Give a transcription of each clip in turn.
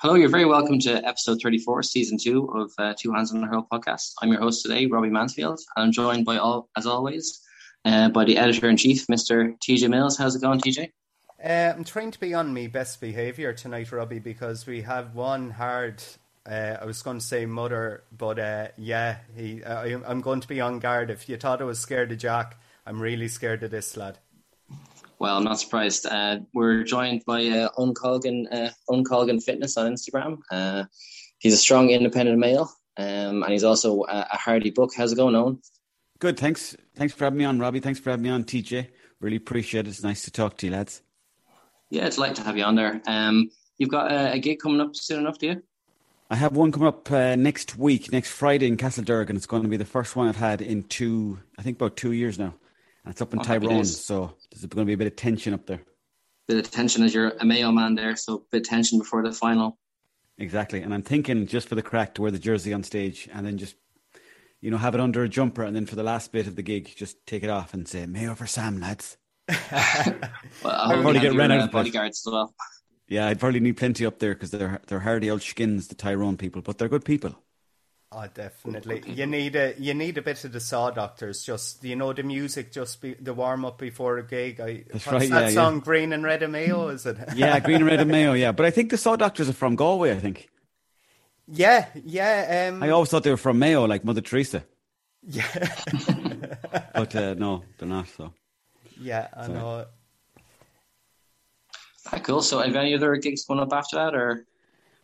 Hello, you're very welcome to episode 34, season two of uh, Two Hands on the Hurl podcast. I'm your host today, Robbie Mansfield, and I'm joined by all, as always, uh, by the editor in chief, Mr. TJ Mills. How's it going, TJ? Uh, I'm trying to be on my best behaviour tonight, Robbie, because we have one hard. Uh, I was going to say mother, but uh, yeah, he. Uh, I'm going to be on guard. If you thought I was scared of Jack, I'm really scared of this lad. Well, I'm not surprised. Uh, we're joined by uh, Owen Colgan, uh, Owen Colgan Fitness on Instagram. Uh, he's a strong, independent male, um, and he's also a, a hardy buck. How's it going, Owen? Good, thanks. Thanks for having me on, Robbie. Thanks for having me on, TJ. Really appreciate it. It's nice to talk to you, lads. Yeah, it's like to have you on there. Um, you've got a, a, gig coming up soon enough, do you? I have one coming up uh, next week, next Friday in Castlederg, and it's going to be the first one I've had in two, I think about two years now. And it's up in oh, Tyrone, so there's going to be a bit of tension up there. Bit of tension as you're a Mayo man there, so bit of tension before the final. Exactly, and I'm thinking just for the crack to wear the jersey on stage, and then just you know have it under a jumper, and then for the last bit of the gig, just take it off and say Mayo for Sam, lads. well, I'll probably get ran out of bodyguards as well. Yeah, I'd probably need plenty up there because they're they're hardy old skins, the Tyrone people, but they're good people. Oh, definitely. You need a you need a bit of the Saw Doctors. Just you know the music, just be, the warm up before a gig. I, That's right. That yeah, song, yeah. Green and Red and Mayo, is it? yeah, Green and Red and Mayo. Yeah, but I think the Saw Doctors are from Galway. I think. Yeah, yeah. Um, I always thought they were from Mayo, like Mother Teresa. Yeah. but uh, no, they're not. So. Yeah, I Sorry. know. Ah, cool. So, have any other gigs coming up after that, or?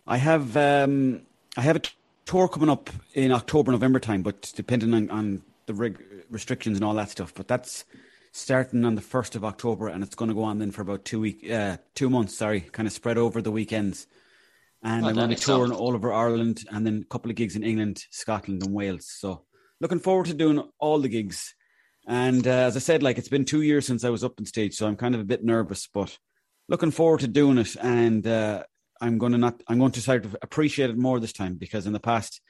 I have. Um, I have a tour coming up in October, November time, but depending on, on the rig- restrictions and all that stuff. But that's starting on the first of October, and it's going to go on then for about two week, uh, two months. Sorry, kind of spread over the weekends. And I'm on a tour all over Ireland, and then a couple of gigs in England, Scotland, and Wales. So looking forward to doing all the gigs. And uh, as I said, like it's been two years since I was up on stage, so I'm kind of a bit nervous, but looking forward to doing it. And uh, I'm going to not I'm going to start to appreciate it more this time because in the past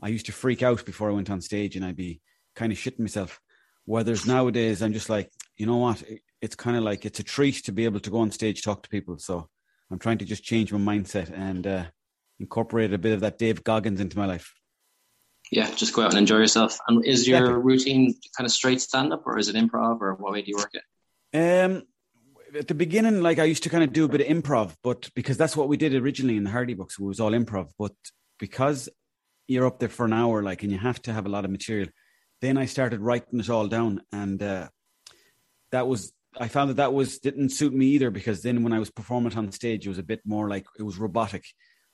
I used to freak out before I went on stage and I'd be kind of shitting myself. Whereas nowadays I'm just like, you know what? It's kind of like it's a treat to be able to go on stage talk to people. So I'm trying to just change my mindset and uh, incorporate a bit of that Dave Goggins into my life. Yeah, just go out and enjoy yourself. And is your routine kind of straight stand up or is it improv or what way do you work it? Um, at the beginning, like I used to kind of do a bit of improv, but because that's what we did originally in the Hardy Bucks, it was all improv. But because you're up there for an hour, like, and you have to have a lot of material, then I started writing it all down, and uh, that was I found that that was didn't suit me either because then when I was performing it on stage, it was a bit more like it was robotic.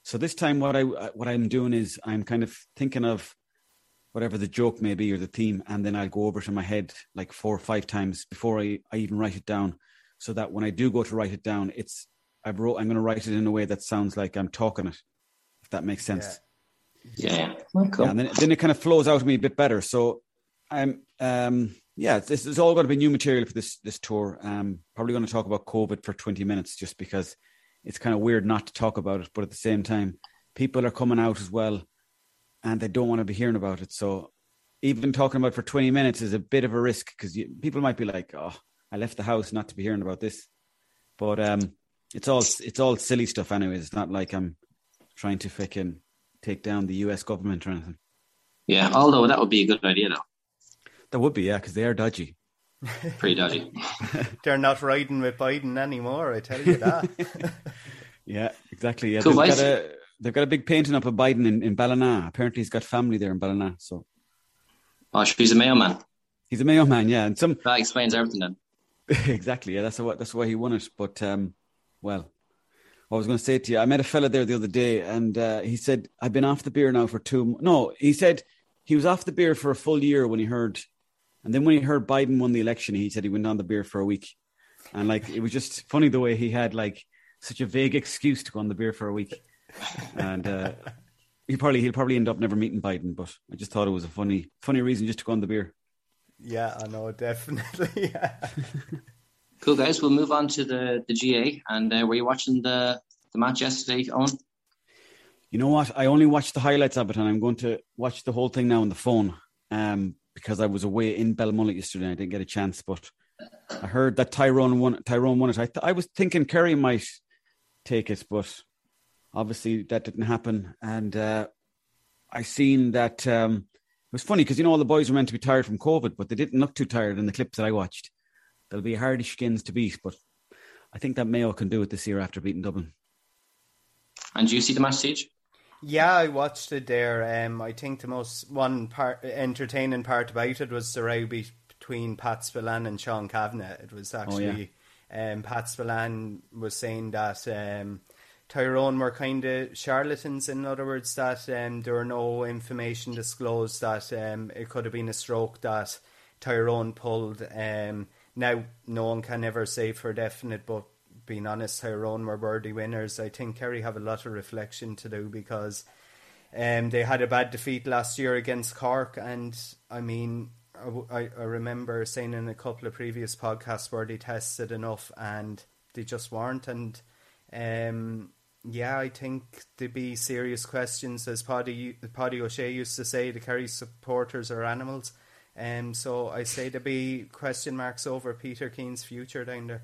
So this time, what I what I'm doing is I'm kind of thinking of whatever the joke may be or the theme, and then I'll go over to my head like four or five times before I, I even write it down so that when I do go to write it down, it's I've wrote I'm going to write it in a way that sounds like I'm talking it, if that makes sense. Yeah, yeah, well, cool. yeah and then, then it kind of flows out of me a bit better. So I'm um yeah, this is all going to be new material for this this tour. Um, probably going to talk about COVID for 20 minutes just because it's kind of weird not to talk about it, but at the same time, people are coming out as well, and they don't want to be hearing about it. So even talking about for 20 minutes is a bit of a risk because people might be like, oh I left the house not to be hearing about this. But um, it's all it's all silly stuff, anyways. It's not like I'm trying to fucking take down the U.S. government or anything. Yeah, although that would be a good idea, though. That would be, yeah, because they are dodgy. Pretty dodgy. They're not riding with Biden anymore. I tell you that. yeah, exactly. Yeah, cool, they've, got a, they've got a big painting up of Biden in, in Ballina. Apparently, he's got family there in Ballina. So, oh, he's a Mayo man. He's a Mayo man, yeah, and some that explains everything. Then exactly. Yeah, that's what that's why he won it. But um, well, I was going to say to you, I met a fella there the other day, and uh, he said I've been off the beer now for two. No, he said he was off the beer for a full year when he heard, and then when he heard Biden won the election, he said he went on the beer for a week, and like it was just funny the way he had like such a vague excuse to go on the beer for a week, and. Uh, he probably he'll probably end up never meeting Biden, but I just thought it was a funny funny reason just to go on the beer. Yeah, I know, definitely. Yeah. cool, guys. We'll move on to the, the GAA. And uh, were you watching the, the match yesterday, Owen? You know what? I only watched the highlights of it, and I'm going to watch the whole thing now on the phone um, because I was away in Belmullet yesterday. And I didn't get a chance, but I heard that Tyrone won. Tyrone won it. I, th- I was thinking Kerry might take it, but obviously that didn't happen, and uh, I seen that. Um, it was funny because you know all the boys were meant to be tired from COVID, but they didn't look too tired in the clips that I watched. They'll be hardy skins to beat, but I think that Mayo can do it this year after beating Dublin. And do you see the match, Siege? Yeah, I watched it there. Um, I think the most one part entertaining part about it was the row between Pat Spillane and Sean Cavanagh. It was actually oh, yeah. um, Pat Spillane was saying that um, Tyrone were kind of charlatans. In other words, that um, there were no information disclosed that um, it could have been a stroke that Tyrone pulled. Um, now, no one can ever say for definite, but being honest, Tyrone were worthy winners. I think Kerry have a lot of reflection to do because um, they had a bad defeat last year against Cork, and I mean, I, I remember saying in a couple of previous podcasts where they tested enough and they just weren't. And um, yeah, I think there'd be serious questions, as Páidí Paddy O'Shea used to say, the Kerry supporters are animals. Um, so I say there'd be question marks over Peter Keane's future down there.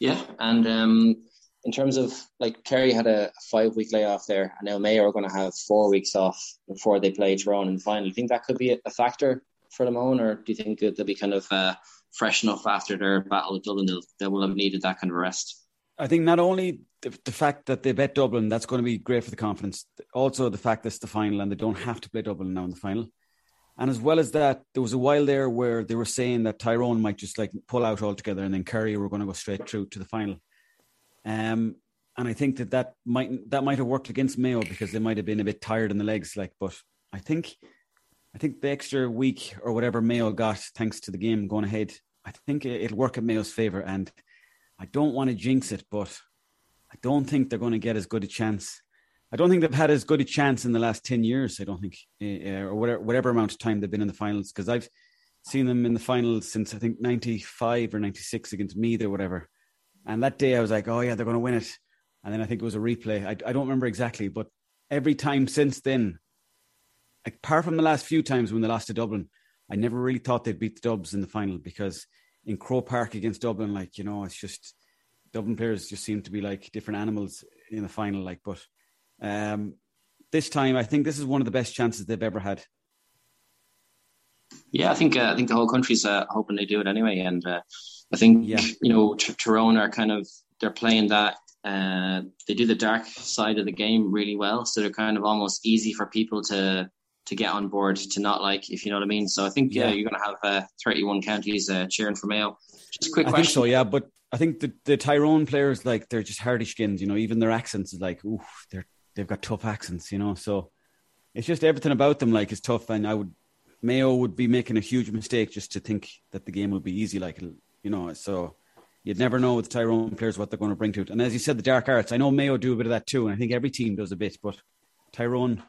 Yeah, and um, in terms of like Kerry had a five week layoff there, and now Mayo are going to have four weeks off before they play Tyrone in the final. Do you think that could be a factor for them Owen, or do you think they'll be kind of uh, fresh enough after their battle with Dublin? They'll, they will have needed that kind of rest. I think not only the, the, fact that they bet Dublin, that's going to be great for the confidence. Also, the fact that it's the final and they don't have to play Dublin now in the final. And as well as that, there was a while there where they were saying that Tyrone might just like pull out altogether, and then Kerry were going to go straight through to the final. Um, and I think that that might that might have worked against Mayo because they might have been a bit tired in the legs. Like, but I think, I think the extra week or whatever Mayo got thanks to the game going ahead, I think it'll work in Mayo's favor. And I don't want to jinx it, but I don't think they're going to get as good a chance I don't think they've had as good a chance in the last 10 years. I don't think, uh, or whatever, whatever amount of time they've been in the finals, because I've seen them in the finals since I think 95 or 96 against Meath or whatever. And that day I was like, oh, yeah, they're going to win it. And then I think it was a replay. I, I don't remember exactly, but every time since then, apart from the last few times when they lost to Dublin, I never really thought they'd beat the Dubs in the final because in Croke Park against Dublin, like, you know, it's just Dublin players just seem to be like different animals in the final. Like, but um, this time, I think this is one of the best chances they've ever had. Yeah, I think uh, I think the whole country's uh, hoping they do it anyway, and uh, I think yeah. you know Tyrone are kind of they're playing that uh, they do the dark side of the game really well, so they're kind of almost easy for people to to get on board to not like, if you know what I mean. So I think yeah, you're going to have uh, 31 counties uh, cheering for Mayo. Just a quick I question. so, yeah, but I think the, the Tyrone players like they're just hardy skins, you know. Even their accents is like, ooh, they're they've got tough accents, you know. So it's just everything about them like is tough, and I would Mayo would be making a huge mistake just to think that the game will be easy, like you know. So you'd never know with Tyrone players what they're going to bring to it. And as you said, the dark arts. I know Mayo do a bit of that too, and I think every team does a bit. But Tyrone,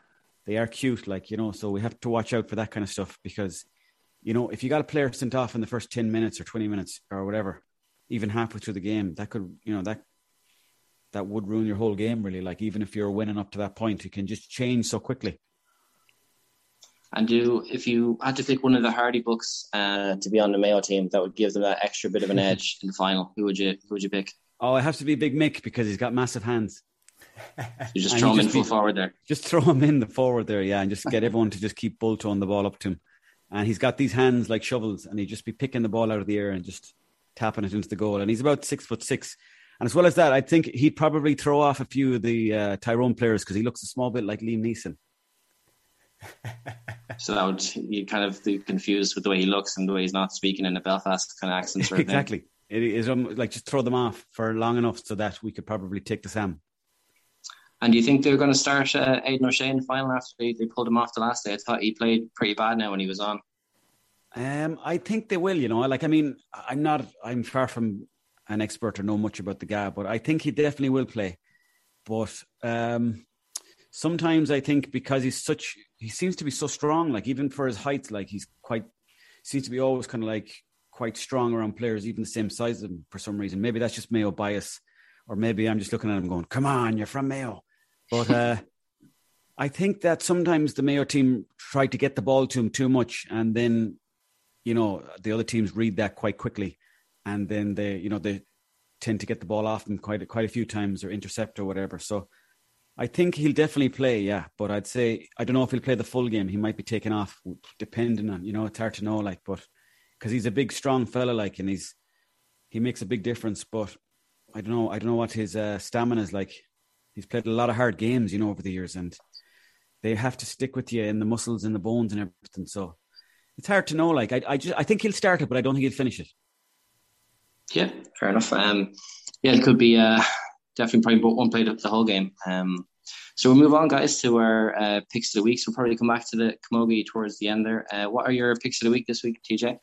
they are cute, like you know. So we have to watch out for that kind of stuff because you know if you got a player sent off in the first ten minutes or twenty minutes or whatever, even halfway through the game, that could you know that that would ruin your whole game really like even if you're winning up to that point it can just change so quickly and do if you had to pick one of the Hardy Bucks uh, to be on the Mayo team that would give them that extra bit of an edge in the final, who would you who would you pick? Oh, it has to be Big Mick because he's got massive hands. you just throw him in full forward there. Just throw him in the forward there, yeah, and just get everyone to just keep bull the ball up to him. And he's got these hands like shovels, and he'd just be picking the ball out of the air and just tapping it into the goal. And he's about six foot six, and as well as that, I think he'd probably throw off a few of the uh, Tyrone players because he looks a small bit like Liam Neeson. so that would you kind of be confused with the way he looks and the way he's not speaking in a Belfast kind of accent. Sort Right exactly. Now. It is um, like just throw them off for long enough so that we could probably take the Sam. And do you think they're going to start uh, Aidan O'Shea in the final after they, they pulled him off the last day? I thought he played pretty bad now when he was on. Um, I think they will. You know, like I mean, I'm not. I'm far from an expert or know much about the guy, but I think he definitely will play. But um, sometimes I think because he's such, he seems to be so strong. Like even for his height, like he's quite seems to be always kind of like quite strong around players, even the same size as him for some reason. Maybe that's just Mayo bias, or maybe I'm just looking at him going, "Come on, you're from Mayo." But uh, I think that sometimes the Mayo team try to get the ball to him too much, and then you know the other teams read that quite quickly and then they you know they tend to get the ball off them quite a, quite a few times or intercept or whatever. So I think he'll definitely play, yeah. But I'd say I don't know if he'll play the full game. He might be taken off, depending on you know. It's hard to know, like, but because he's a big, strong fella, like, and he's he makes a big difference. But I don't know. I don't know what his uh, stamina is like. He's played a lot of hard games, you know, over the years, and they have to stick with you in the muscles and the bones and everything. So it's hard to know. Like, I, I just I think he'll start it, but I don't think he'll finish it. Yeah, fair enough. Um, yeah, it could be uh, definitely probably one play the, the whole game. Um, so we'll move on, guys, to our uh, picks of the week. So we'll probably come back to the Camogie towards the end there. Uh, what are your picks of the week this week, TJ?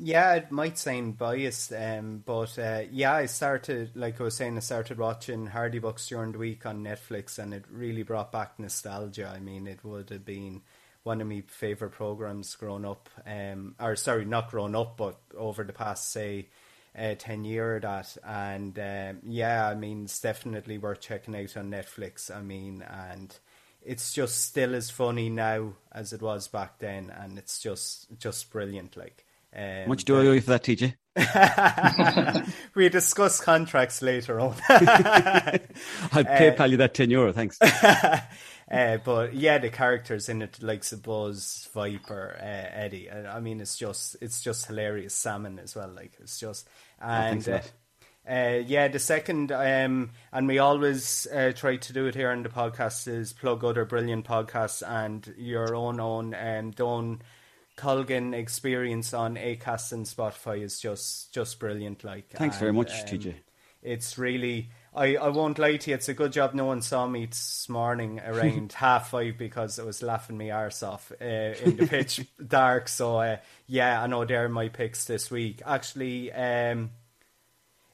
Yeah, it might sound biased, um, but uh, yeah, I started, like I was saying, I started watching Hardy-Bucks during the week on Netflix, and it really brought back nostalgia. I mean, it would have been one of my favorite programs growing up, um, or sorry, not growing up, but over the past say uh, 10 year that. And um, yeah i mean it's definitely worth checking out on netflix i mean and it's just still as funny now as it was back then and it's just just brilliant like um, much do I owe you for that, TJ? we discuss contracts later on. I'll PayPal uh, you that ten euro, thanks. Uh, but yeah, the characters in it, like Buzz, Viper, uh, Eddie. I mean, it's just it's just hilarious. Salmon as well, like it's just and. Uh, uh, yeah, the second, um, and we always uh, try to do it here on the podcast is plug other brilliant podcasts and your own own um, Don Colgan experience on Acast and Spotify is just just brilliant. Like, thanks and, very much, um, TJ. It's really I, I won't lie to you, it's a good job no one saw me this morning around half five because it was laughing me arse off uh, in the pitch dark. So, uh, yeah, I know they're my picks this week. Actually, um,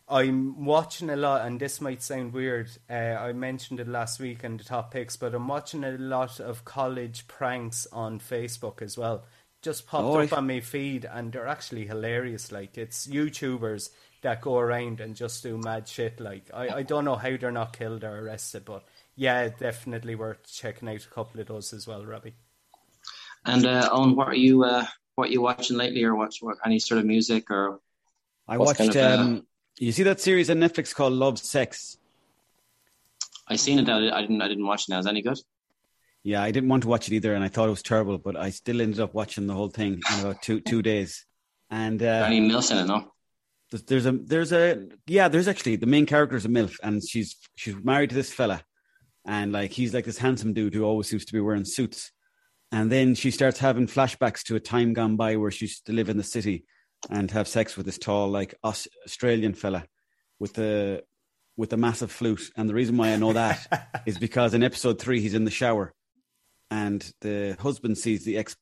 I'm watching a lot, and this might sound weird. Uh, I mentioned it last week in the top picks, but I'm watching a lot of college pranks on Facebook as well. Just popped oh, up on my feed, and they're actually hilarious. Like, it's YouTubers that go around and just do mad shit. Like I, I don't know how they're not killed or arrested, but yeah, definitely worth checking out a couple of those as well, Robbie. And uh, Owen, what are you uh, what are you watching lately, or what, what any sort of music or? I watched. Kind of, uh, um, you see that series on Netflix called Love Sex? I seen it. I didn't. I didn't watch it. Now is any good? Yeah, I didn't want to watch it either, and I thought it was terrible. But I still ended up watching the whole thing in about two two days. And uh, Danny Mills in it, no? there's a there's a yeah there's actually the main character is a milf and she's she's married to this fella and like he's like this handsome dude who always seems to be wearing suits and then she starts having flashbacks to a time gone by where she used to live in the city and have sex with this tall like australian fella with the with the massive flute and the reason why i know that is because in episode 3 he's in the shower and the husband sees the ex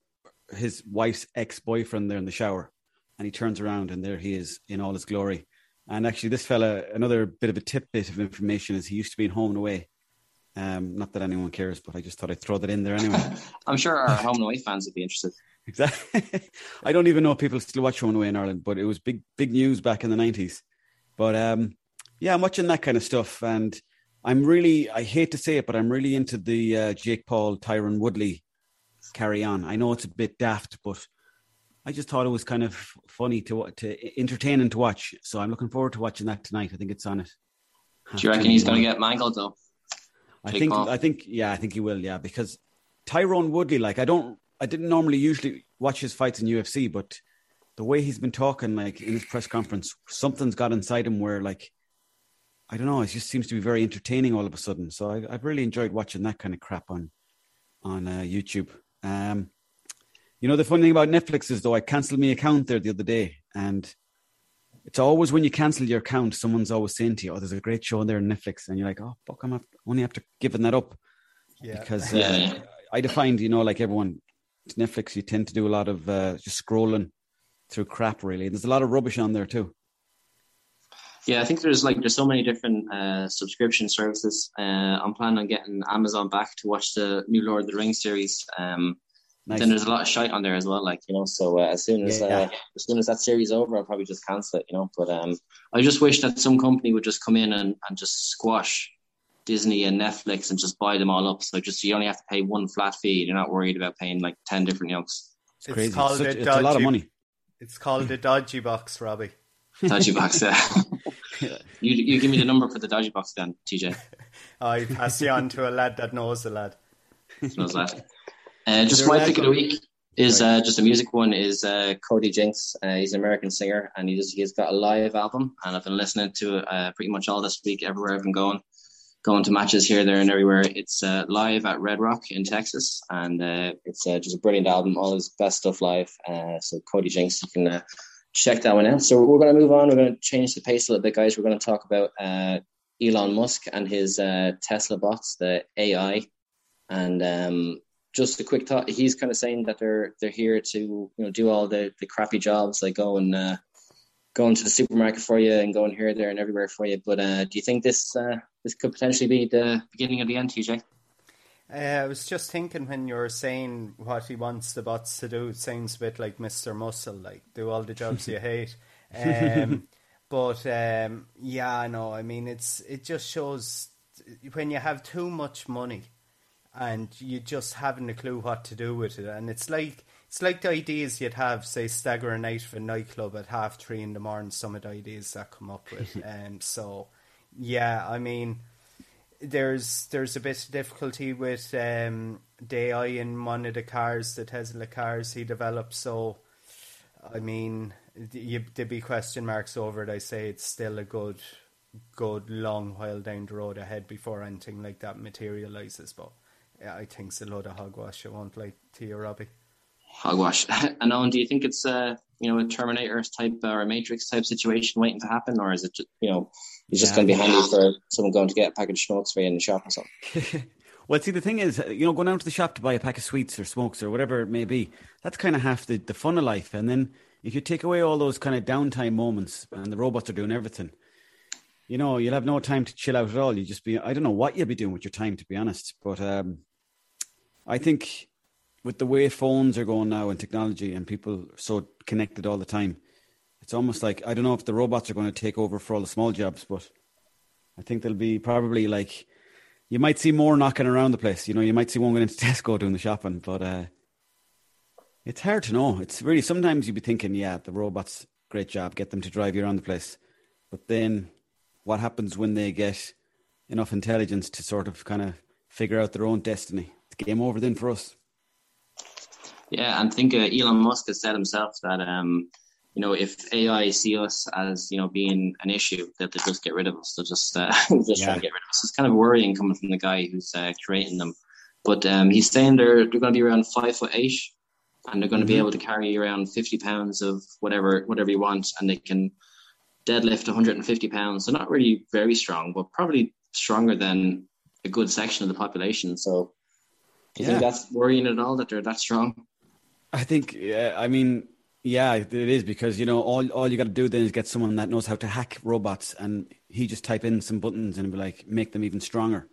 his wife's ex-boyfriend there in the shower and he turns around and there he is in all his glory. And actually, this fella, another bit of a tidbit of information is he used to be in Home and Away. Um, not that anyone cares, but I just thought I'd throw that in there anyway. I'm sure our Home and Away fans would be interested. Exactly. I don't even know if people still watch Home and Away in Ireland, but it was big, big news back in the 90s. But um, yeah, I'm watching that kind of stuff. And I'm really, I hate to say it, but I'm really into the uh, Jake Paul, Tyron Woodley carry on. I know it's a bit daft, but I just thought it was kind of funny to to entertaining to watch. So I'm looking forward to watching that tonight. I think it's on it. Do you reckon he's going to get mangled though? I think Paul? I think yeah, I think he will. Yeah, because Tyron Woodley, like I don't, I didn't normally usually watch his fights in UFC, but the way he's been talking, like in his press conference, something's got inside him where like. I don't know. It just seems to be very entertaining all of a sudden. So I, have really enjoyed watching that kind of crap on on uh, YouTube. Um, you know, the funny thing about Netflix is though, I cancelled my account there the other day, and it's always when you cancel your account, someone's always saying to you, "Oh, there's a great show on there on Netflix," and you're like, "Oh, fuck, I'm only after giving that up." Yeah. Because uh, I defined, you know, like everyone, Netflix, you tend to do a lot of uh, just scrolling through crap. Really, there's a lot of rubbish on there too. Yeah, I think there's like there's so many different uh, subscription services. Uh, I'm planning on getting Amazon back to watch the new Lord of the Rings series. Um, Nice. Then there's a lot of shite on there as well, like you know. So uh, as soon as yeah. uh, as soon as that series over, I'll probably just cancel it, you know. But um, I just wish that some company would just come in and, and just squash Disney and Netflix and just buy them all up. So just you only have to pay one flat fee. You're not worried about paying like ten different yokes. It's, it's crazy. Called it's, such, a, it's a lot of money. It's called the dodgy box, Robbie. Dodgy box, yeah. you you give me the number for the dodgy box then, TJ. I pass you on to a lad that knows the lad. knows that. Uh, just my pick of the week is uh, just a music one is uh, Cody Jinks. Uh, he's an American singer and he just, he's got a live album and I've been listening to it uh, pretty much all this week everywhere I've been going going to matches here, there, and everywhere. It's uh, live at Red Rock in Texas, and uh, it's uh, just a brilliant album. All his best stuff live. Uh, so Cody Jinks, you can uh, check that one out. So we're going to move on. We're going to change the pace a little bit, guys. We're going to talk about uh, Elon Musk and his Tesla bots, the AI, and um, just a quick thought. He's kind of saying that they're they're here to you know do all the the crappy jobs like go and going to the supermarket for you and going here, there, and everywhere for you. But uh, do you think this uh, this could potentially be the beginning of the end, TJ? Uh, I was just thinking when you were saying what he wants the bots to do, it sounds a bit like Mr. Muscle, like do all the jobs you hate. Um, but um, yeah, no, I mean it's it just shows when you have too much money and you just haven't a clue what to do with it, and it's like it's like the ideas you'd have, say, staggering out of a nightclub at half three in the morning. Some of the ideas that come up with, and um, so yeah, I mean, there's there's a bit of difficulty with um, the AI in one of the cars, the Tesla cars he developed. So, I mean, you, there'd be question marks over it. I say it's still a good, good long while down the road ahead before anything like that materializes. But I think it's a load of hogwash. I won't lie to you, Robbie hogwash. and Owen, do you think it's a you know a Terminator type or a Matrix type situation waiting to happen, or is it just, you know it's just yeah. going to be handy for someone going to get a package of smokes for you in the shop or something? well, see, the thing is, you know, going down to the shop to buy a pack of sweets or smokes or whatever it may be, that's kind of half the, the fun of life. And then if you take away all those kind of downtime moments and the robots are doing everything, you know, you'll have no time to chill out at all. You just be, I don't know what you'll be doing with your time, to be honest. But um, I think with the way phones are going now and technology and people so connected all the time, it's almost like I don't know if the robots are going to take over for all the small jobs, but I think there'll be probably like you might see more knocking around the place. You know, you might see one going into Tesco doing the shopping, but uh, it's hard to know. It's really sometimes you'd be thinking, yeah, the robots, great job, get them to drive you around the place, but then what happens when they get enough intelligence to sort of kind of figure out their own destiny? It's game over then for us. Yeah, and think uh, Elon Musk has said himself that um, you know if AI see us as you know being an issue, that they just get rid of us. They'll just uh, just yeah. try to get rid of us. It's kind of worrying coming from the guy who's uh, creating them. But um, he's saying they're they're going to be around five foot eight, and they're going to mm-hmm. be able to carry around fifty pounds of whatever whatever you want, and they can deadlift 150 pounds. They're not really very strong, but probably stronger than a good section of the population. So do you yeah. think that's worrying at all that they're that strong? I think, yeah, I mean, yeah, it is because you know all all you got to do then is get someone that knows how to hack robots, and he just type in some buttons and be like make them even stronger,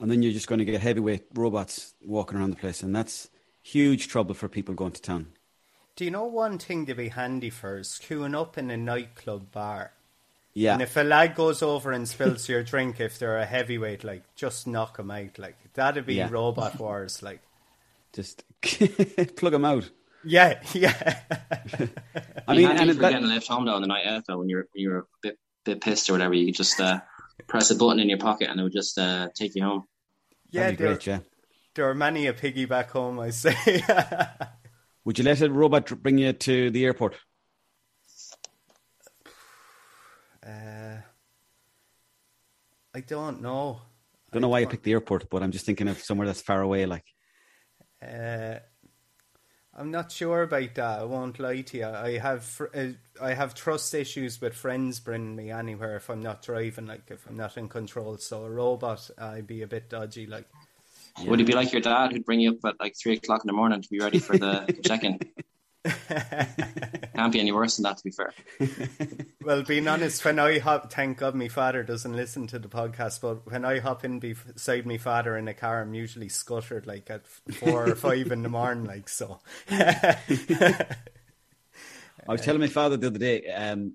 and then you're just going to get heavyweight robots walking around the place, and that's huge trouble for people going to town. Do you know one thing to be handy for is queuing up in a nightclub bar? Yeah. And if a lad goes over and spills your drink, if they're a heavyweight, like just knock him out. Like that'd be yeah. robot wars. Like just plug them out. Yeah, yeah. I mean, and for that... getting left home though on the night out though, when you're when you're a bit bit pissed or whatever, you just uh, press a button in your pocket and it would just uh, take you home. Yeah, great, yeah. There are many a piggy back home. I say. would you let a robot bring you to the airport? Uh, I don't know. I don't know why I picked the airport, but I'm just thinking of somewhere that's far away, like. Uh, I'm not sure about that. I won't lie to you. I have uh, I have trust issues with friends bringing me anywhere if I'm not driving, like if I'm not in control. So a robot, I'd be a bit dodgy. Like, yeah. would it be like your dad who'd bring you up at like three o'clock in the morning to be ready for the check-in? Can't be any worse than that, to be fair. well, being honest, when I hop, thank God my father doesn't listen to the podcast, but when I hop in beside my father in a car, I'm usually scuttered like at four or five in the morning, like so. I was telling my father the other day, um,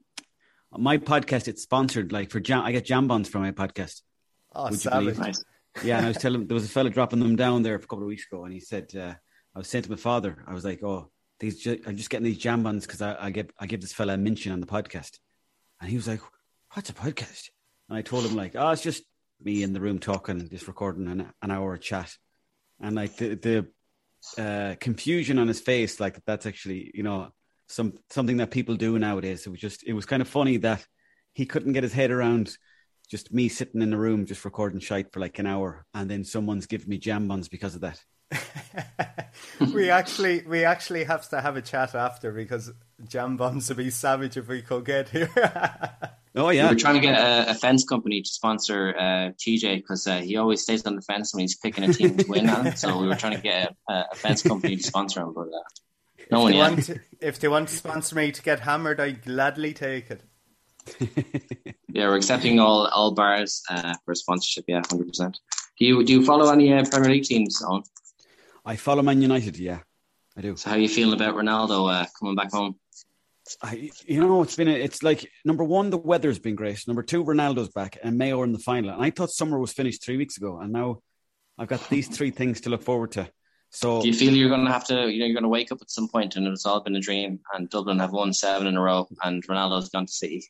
my podcast, it's sponsored like for jam, I get jambons from my podcast. Oh, Would savage. Nice. Yeah, and I was telling him there was a fella dropping them down there a couple of weeks ago, and he said, uh, I was saying to my father, I was like, oh, these I'm just getting these jam jambons because I, I give I give this fella a mention on the podcast, and he was like, "What's a podcast?" And I told him like, "Oh, it's just me in the room talking, just recording an, an hour chat, and like the the uh, confusion on his face, like that's actually you know some something that people do nowadays. It was just it was kind of funny that he couldn't get his head around just me sitting in the room just recording shite for like an hour, and then someone's giving me jam buns because of that. we actually we actually have to have a chat after because jam bombs would be savage if we could get here. oh yeah, we're trying to get a, a fence company to sponsor uh, TJ because uh, he always stays on the fence when he's picking a team to win on. So we were trying to get a, a fence company to sponsor him, but uh, no one yet. To, if they want to sponsor me to get hammered, I gladly take it. yeah, we're accepting all all bars uh, for sponsorship. Yeah, hundred percent. Do you do you follow any uh, Premier League teams on? I follow Man United. Yeah, I do. So how are you feeling about Ronaldo uh, coming back home? I, you know, it's been a, it's like number one, the weather's been great. Number two, Ronaldo's back, and Mayo in the final. And I thought summer was finished three weeks ago, and now I've got these three things to look forward to. So, do you feel you're going to have to, you know, you're going to wake up at some point and it's all been a dream, and Dublin have won seven in a row, and Ronaldo's gone to City?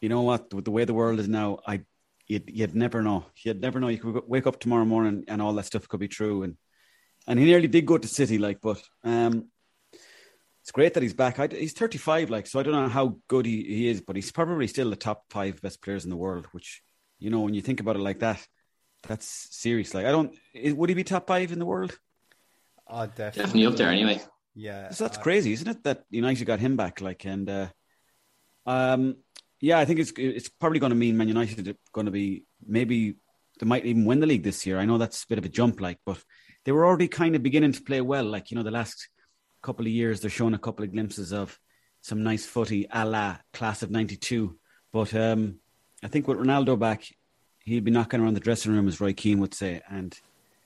You know what? With the way the world is now, I you'd, you'd never know. You'd never know. You could wake up tomorrow morning and all that stuff could be true, and and he nearly did go to City, like, but um, it's great that he's back. I, he's 35, like, so I don't know how good he, he is, but he's probably still the top five best players in the world. Which, you know, when you think about it like that, that's serious. Like, I don't. Would he be top five in the world? Oh, definitely. Definitely up there anyway. Yeah. So that's uh, crazy, isn't it? That United got him back, like, and uh, um, yeah, I think it's it's probably going to mean Man United are going to be maybe they might even win the league this year. I know that's a bit of a jump, like, but they were already kind of beginning to play well. Like you know, the last couple of years, they're showing a couple of glimpses of some nice footy, a la class of '92. But um, I think with Ronaldo back, he'd be knocking around the dressing room, as Roy Keane would say, and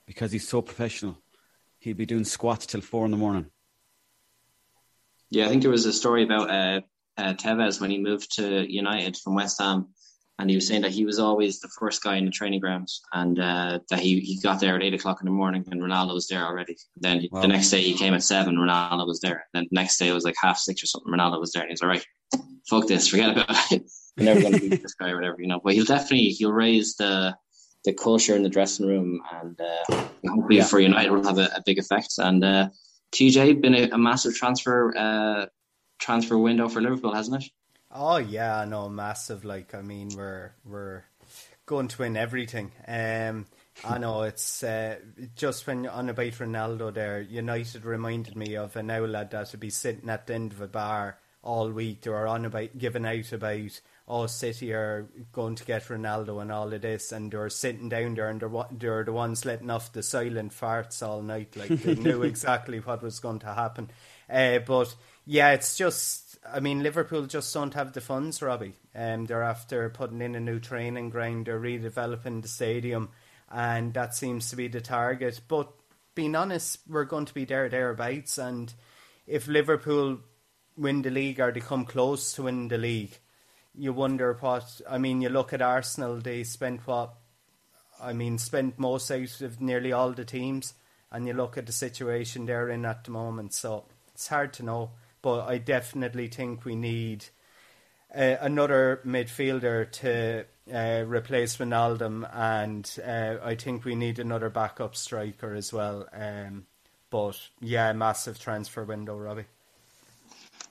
because he's so professional, he'd be doing squats till four in the morning. Yeah, I think there was a story about uh, uh, Tevez when he moved to United from West Ham, and he was saying that he was always the first guy in the training grounds, and uh, that he, he got there at eight o'clock in the morning, and Ronaldo was there already. Then wow. the next day he came at seven, Ronaldo was there. Then the next day it was like half six or something, Ronaldo was there, and he's all right. Fuck this, forget about it. We're never going to beat this guy or whatever, you know. But he'll definitely he'll raise the the culture in the dressing room, and uh, hopefully yeah. for United will have a, a big effect. And uh, TJ been a, a massive transfer uh, transfer window for Liverpool, hasn't it? Oh yeah, no, massive. Like I mean, we're we're going to win everything. Um, I know it's uh, just when on about Ronaldo there, United reminded me of an old lad that would be sitting at the end of a bar all week. They were on about giving out about oh City are going to get Ronaldo and all of this, and they're sitting down there and they're, they're the ones letting off the silent farts all night, like they knew exactly what was going to happen. Uh, but yeah, it's just. I mean, Liverpool just don't have the funds, Robbie. Um, they're after putting in a new training ground. They're redeveloping the stadium, and that seems to be the target. But being honest, we're going to be there thereabouts. And if Liverpool win the league or they come close to win the league, you wonder what. I mean, you look at Arsenal; they spent what? I mean, spent most out of nearly all the teams, and you look at the situation they're in at the moment. So it's hard to know but I definitely think we need uh, another midfielder to uh, replace Ronaldo, and uh, I think we need another backup striker as well. Um, but yeah, massive transfer window, Robbie.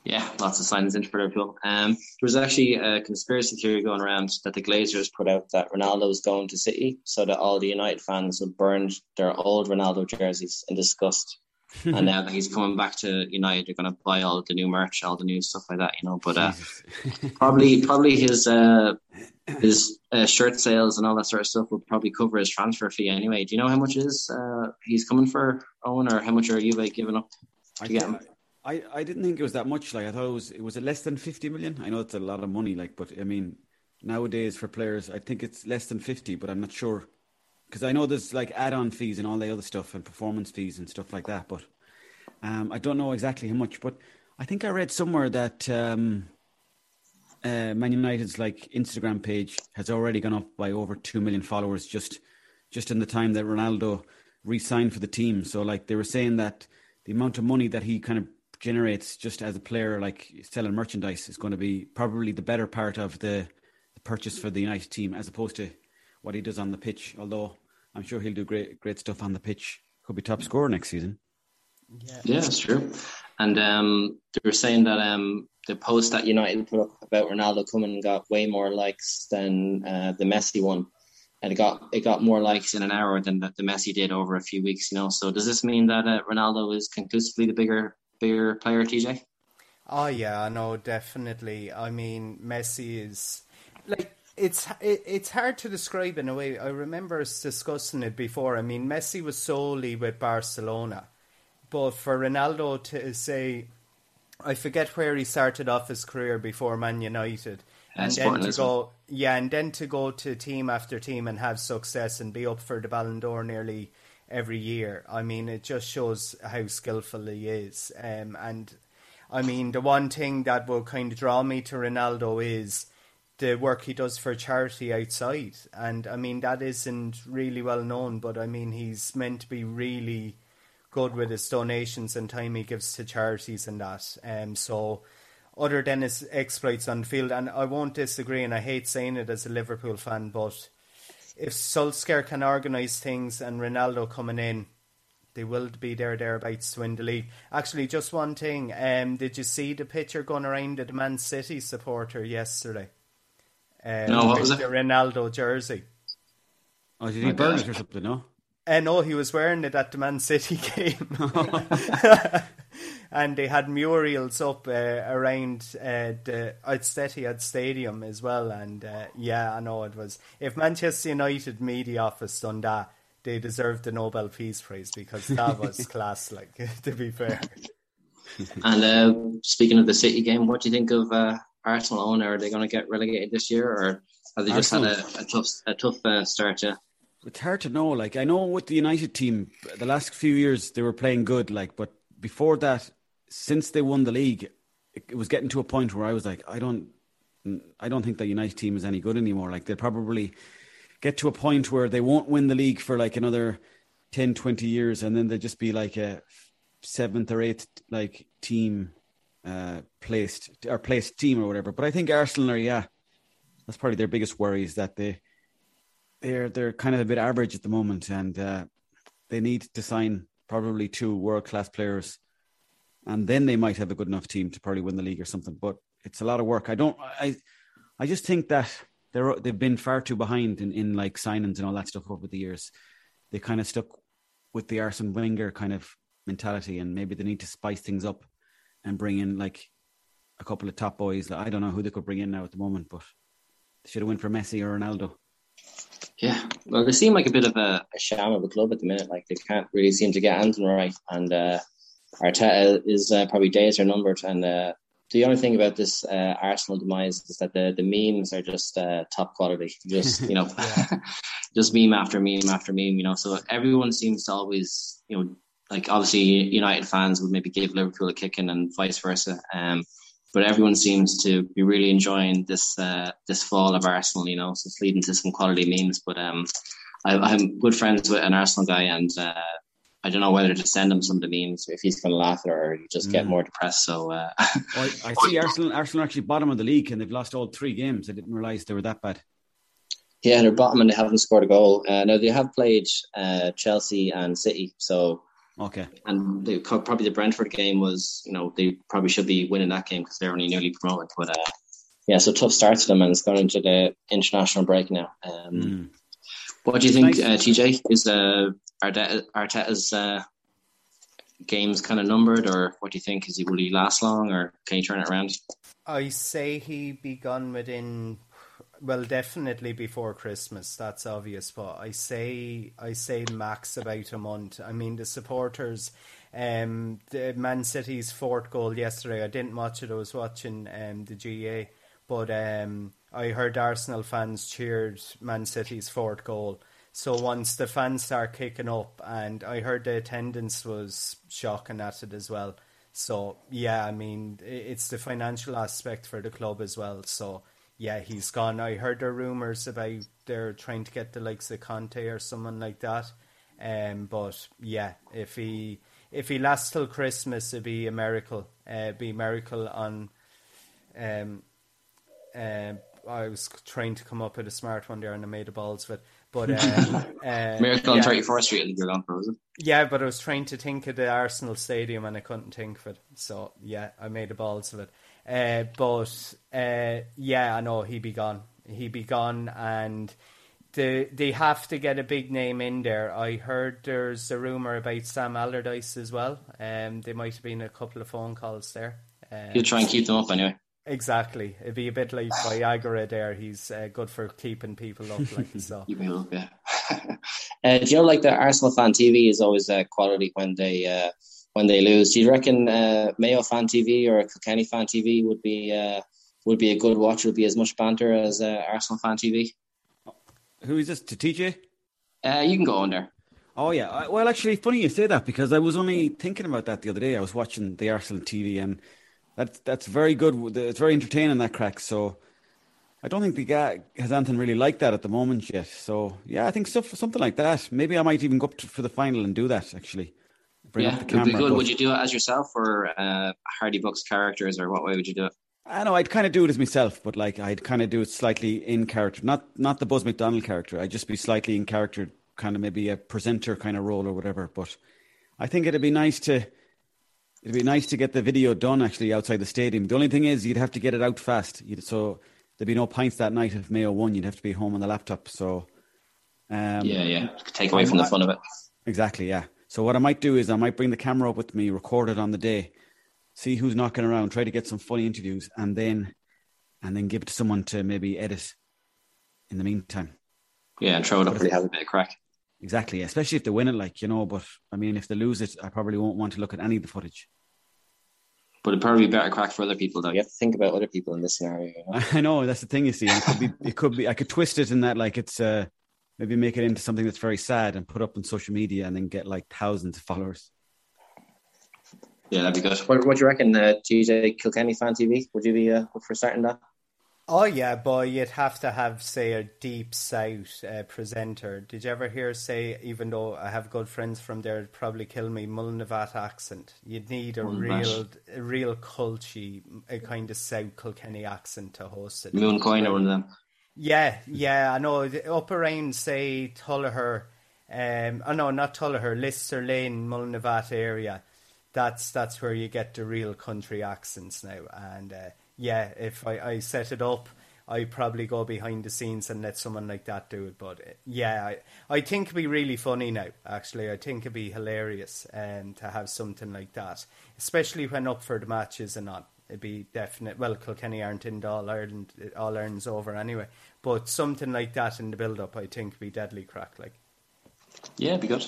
Yeah, lots of signs in for Liverpool. Um, there was actually a conspiracy theory going around that the Glazers put out that Ronaldo was going to City so that all the United fans would burn their old Ronaldo jerseys in disgust and now that he's coming back to United, they're going to buy all the new merch, all the new stuff like that, you know. But uh, probably, probably his uh, his uh, shirt sales and all that sort of stuff will probably cover his transfer fee anyway. Do you know how much is uh, he's coming for Owen, or how much are you like giving up to I get him? I, I didn't think it was that much. Like I thought it was it was less than fifty million. I know it's a lot of money, like, but I mean nowadays for players, I think it's less than fifty, but I'm not sure because I know there's like add-on fees and all the other stuff and performance fees and stuff like that. But um, I don't know exactly how much. But I think I read somewhere that um, uh, Man United's like Instagram page has already gone up by over two million followers just just in the time that Ronaldo re-signed for the team. So like they were saying that the amount of money that he kind of generates just as a player, like selling merchandise, is going to be probably the better part of the, the purchase for the United team, as opposed to what he does on the pitch. Although I'm sure he'll do great great stuff on the pitch. Could be top scorer next season. Yeah, yeah that's true. And um, they were saying that um, the post that United put up about Ronaldo coming got way more likes than uh, the Messi one, and it got it got more likes in an hour than the, the Messi did over a few weeks. You know, so does this mean that uh, Ronaldo is conclusively the bigger bigger player, TJ? Oh yeah, no, definitely. I mean, Messi is like it's it, it's hard to describe in a way. I remember us discussing it before. I mean, Messi was solely with Barcelona, but for Ronaldo to say, I forget where he started off his career before Man United, and then to go, yeah, and then to go to team after team and have success and be up for the Ballon d'Or nearly every year. I mean, it just shows how skillful he is. Um, and I mean, the one thing that will kind of draw me to Ronaldo is the work he does for charity outside. And I mean, that isn't really well known, but I mean, he's meant to be really good with his donations and time he gives to charities and that. Um, so, other than his exploits on the field, and I won't disagree, and I hate saying it as a Liverpool fan, but if Solskjaer can organise things and Ronaldo coming in, they will be there thereabouts to win the league. Actually, just one thing. Um, did you see the picture going around the Man City supporter yesterday? Um, no, what was it? Ronaldo jersey. Oh, did he burn it or something? No. Uh, no, he was wearing it at the Man City game. and they had murals up uh, around uh, the Etihad Stadium as well. And uh, yeah, I know it was. If Manchester United media office done that, they deserved the Nobel Peace Prize because that was class. Like to be fair. And uh, speaking of the City game, what do you think of uh, Arsenal owner? Are they going to get relegated this year, or have they just Arsenal. had a, a tough a tough uh, start? Yeah. It's hard to know. Like I know with the United team, the last few years they were playing good. Like, but before that, since they won the league, it, it was getting to a point where I was like, I don't, I don't think the United team is any good anymore. Like they'll probably get to a point where they won't win the league for like another 10, 20 years, and then they'll just be like a seventh or eighth like team uh, placed or placed team or whatever. But I think Arsenal are yeah, that's probably their biggest worry is that they they're they're kind of a bit average at the moment, and uh, they need to sign probably two world class players, and then they might have a good enough team to probably win the league or something. But it's a lot of work. I don't. I I just think that they're they've been far too behind in, in like signings and all that stuff over the years. They kind of stuck with the Arsene Wenger kind of mentality, and maybe they need to spice things up and bring in like a couple of top boys. I don't know who they could bring in now at the moment, but they should have went for Messi or Ronaldo. Yeah, well, they seem like a bit of a, a sham of a club at the minute. Like they can't really seem to get anything right, and uh, Arteta is uh, probably days are numbered. And uh, the only thing about this uh, Arsenal demise is that the the memes are just uh, top quality. Just you know, just meme after meme after meme. You know, so everyone seems to always you know like obviously United fans would maybe give Liverpool a kicking and vice versa. Um, but everyone seems to be really enjoying this uh, this fall of Arsenal. You know, so it's leading to some quality memes. But um, I, am good friends with an Arsenal guy, and uh, I don't know whether to send him some of the memes if he's going to laugh at it or just get mm. more depressed. So uh, well, I see Arsenal. Arsenal actually bottom of the league, and they've lost all three games. I didn't realize they were that bad. Yeah, they're bottom and they haven't scored a goal. Uh, now they have played uh, Chelsea and City, so Okay. And the, probably the Brentford game was, you know, they probably should be winning that game because they're only newly promoted. But uh, yeah, so tough start to them, and it's gone into the international break now. Um, mm. What do you think, uh, TJ? Is uh, Arteta, Arteta's uh, games kind of numbered, or what do you think? Is he will he last long, or can he turn it around? I say he be gone within well, definitely before Christmas. That's obvious, but I say I say max about a month. I mean, the supporters, um, the Man City's fourth goal yesterday. I didn't watch it. I was watching um the GA, but um, I heard Arsenal fans cheered Man City's fourth goal. So once the fans start kicking up, and I heard the attendance was shocking at it as well. So yeah, I mean, it's the financial aspect for the club as well. So yeah, he's gone. I heard the rumours about they're trying to get the likes of Conte or someone like that. Um, but yeah, if he if he lasts till Christmas, it'd be a miracle. Uh, be a miracle on. Um, uh, I was trying to come up with a smart one there, and I made the balls. But But uh, uh, Miracle on Thirty Fourth Street, you're gone for. Yeah, but I was trying to think of the Arsenal Stadium and I couldn't think of it. So yeah, I made the balls of it. Uh, but uh, yeah, I know he'd be gone. He'd be gone, and the, they have to get a big name in there. I heard there's a rumor about Sam Allardyce as well. Um, there might have been a couple of phone calls there. Um, You'll try and keep them up anyway. Exactly, it'd be a bit like Viagra. There, he's uh, good for keeping people up. Like so, keep me up, yeah. uh, do you know, like the Arsenal fan TV is always uh, quality when they uh, when they lose. Do you reckon uh, Mayo fan TV or Kilkenny fan TV would be uh, would be a good watch? Would be as much banter as uh, Arsenal fan TV? Who is this? To TJ? Uh, you can go on there. Oh yeah. Well, actually, funny you say that because I was only thinking about that the other day. I was watching the Arsenal TV and that's that's very good. It's very entertaining that crack. So I don't think the guy has anything really like that at the moment yet. So yeah, I think stuff something like that. Maybe I might even go up to, for the final and do that actually. Bring yeah, it'd be good. Would you do it as yourself or uh, Hardy Bucks characters, or what way would you do it? I know I'd kind of do it as myself, but like I'd kind of do it slightly in character, not not the Buzz McDonald character. I'd just be slightly in character, kind of maybe a presenter kind of role or whatever. But I think it'd be nice to It'd be nice to get the video done actually outside the stadium. The only thing is you'd have to get it out fast. You'd, so there'd be no pints that night if Mayo won. You'd have to be home on the laptop. So um, yeah, yeah, take away from the fun of it. Exactly. Yeah. So what I might do is I might bring the camera up with me, record it on the day, see who's knocking around, try to get some funny interviews, and then and then give it to someone to maybe edit in the meantime. Yeah, and throw it up really have a bit of crack. Exactly, especially if they win it, like you know. But I mean, if they lose it, I probably won't want to look at any of the footage. But it'd probably be better crack for other people, though. You have to think about other people in this scenario. You know? I know that's the thing. You see, it could be. It could be. I could twist it in that, like it's uh, maybe make it into something that's very sad and put up on social media, and then get like thousands of followers. Yeah, that'd be good. What, what do you reckon, uh, TJ Kilkenny fan TV? Would you be uh, up for starting that? Oh yeah, boy, you'd have to have say a deep south uh, presenter. Did you ever hear say, even though I have good friends from there, it'd probably kill me, Mullinavat accent. You'd need a real, a real culty, a kind of South Kilkenny accent to host it. Mooncoin or one of them. Yeah, yeah, I know. Up around say Tullogher, um, oh no, not Tullogher, Lister Lane, Mullinavat area. That's that's where you get the real country accents now, and. Uh, yeah, if I, I set it up, I probably go behind the scenes and let someone like that do it. But uh, yeah, I, I think it'd be really funny now. Actually, I think it'd be hilarious um, to have something like that, especially when up for the matches and not. It'd be definite. Well, Kilkenny aren't in All Ireland. All Ireland's over anyway. But something like that in the build up, I think, be deadly crack. Like, yeah, be good.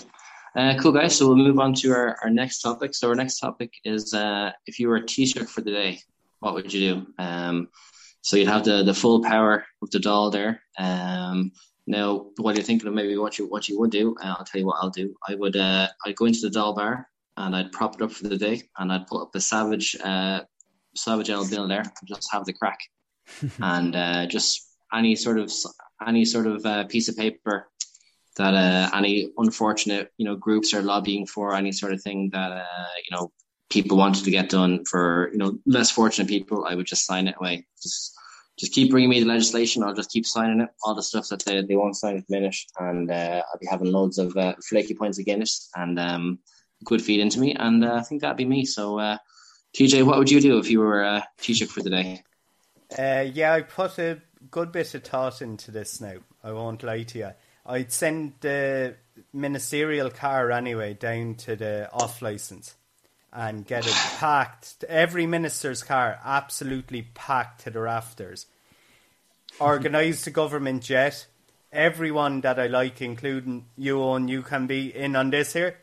Uh, cool guys. So we'll move on to our, our next topic. So our next topic is uh, if you were a Taoiseach for the day, what would you do? Um, so you'd have the, the full power of the Dáil there. Um, now, what you're thinking of maybe what you what you would do, uh, I'll tell you what I'll do. I would uh, I'd go into the Dáil bar and I'd prop it up for the day and I'd put up a savage uh, savage ale bill there just have the crack and uh, just any sort of any sort of uh, piece of paper that uh, any unfortunate you know groups are lobbying for any sort of thing that uh, you know people wanted to get done for you know less fortunate people, I would just sign it away. Just just keep bringing me the legislation. I'll just keep signing it. All the stuff that they, they won't sign finish, and uh, I'll be having loads of uh, flaky points of Guinness and um, good feed into me. And uh, I think that'd be me. So, uh, TJ, what would you do if you were a Taoiseach for the day? Uh, yeah, I put a good bit of thought into this now. I won't lie to you. I'd send the ministerial car anyway down to the off license and get it packed. Every minister's car absolutely packed to the rafters. Organise the government jet. Everyone that I like, including you, and you can be in on this here.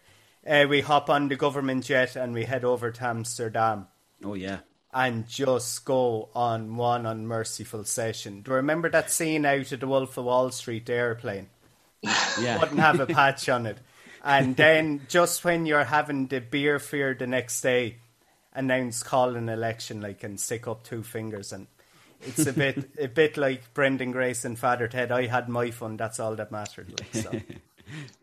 Uh, we hop on the government jet and we head over to Amsterdam. Oh yeah, and just go on one unmerciful session. Do you remember that scene out of the Wolf of Wall Street airplane? Yeah, wouldn't have a patch on it and then just when you're having the beer fear the next day, announce call an election like and stick up two fingers and it's a bit a bit like Brendan Grace and Father Ted. I had my fun. That's all that mattered. Like, so.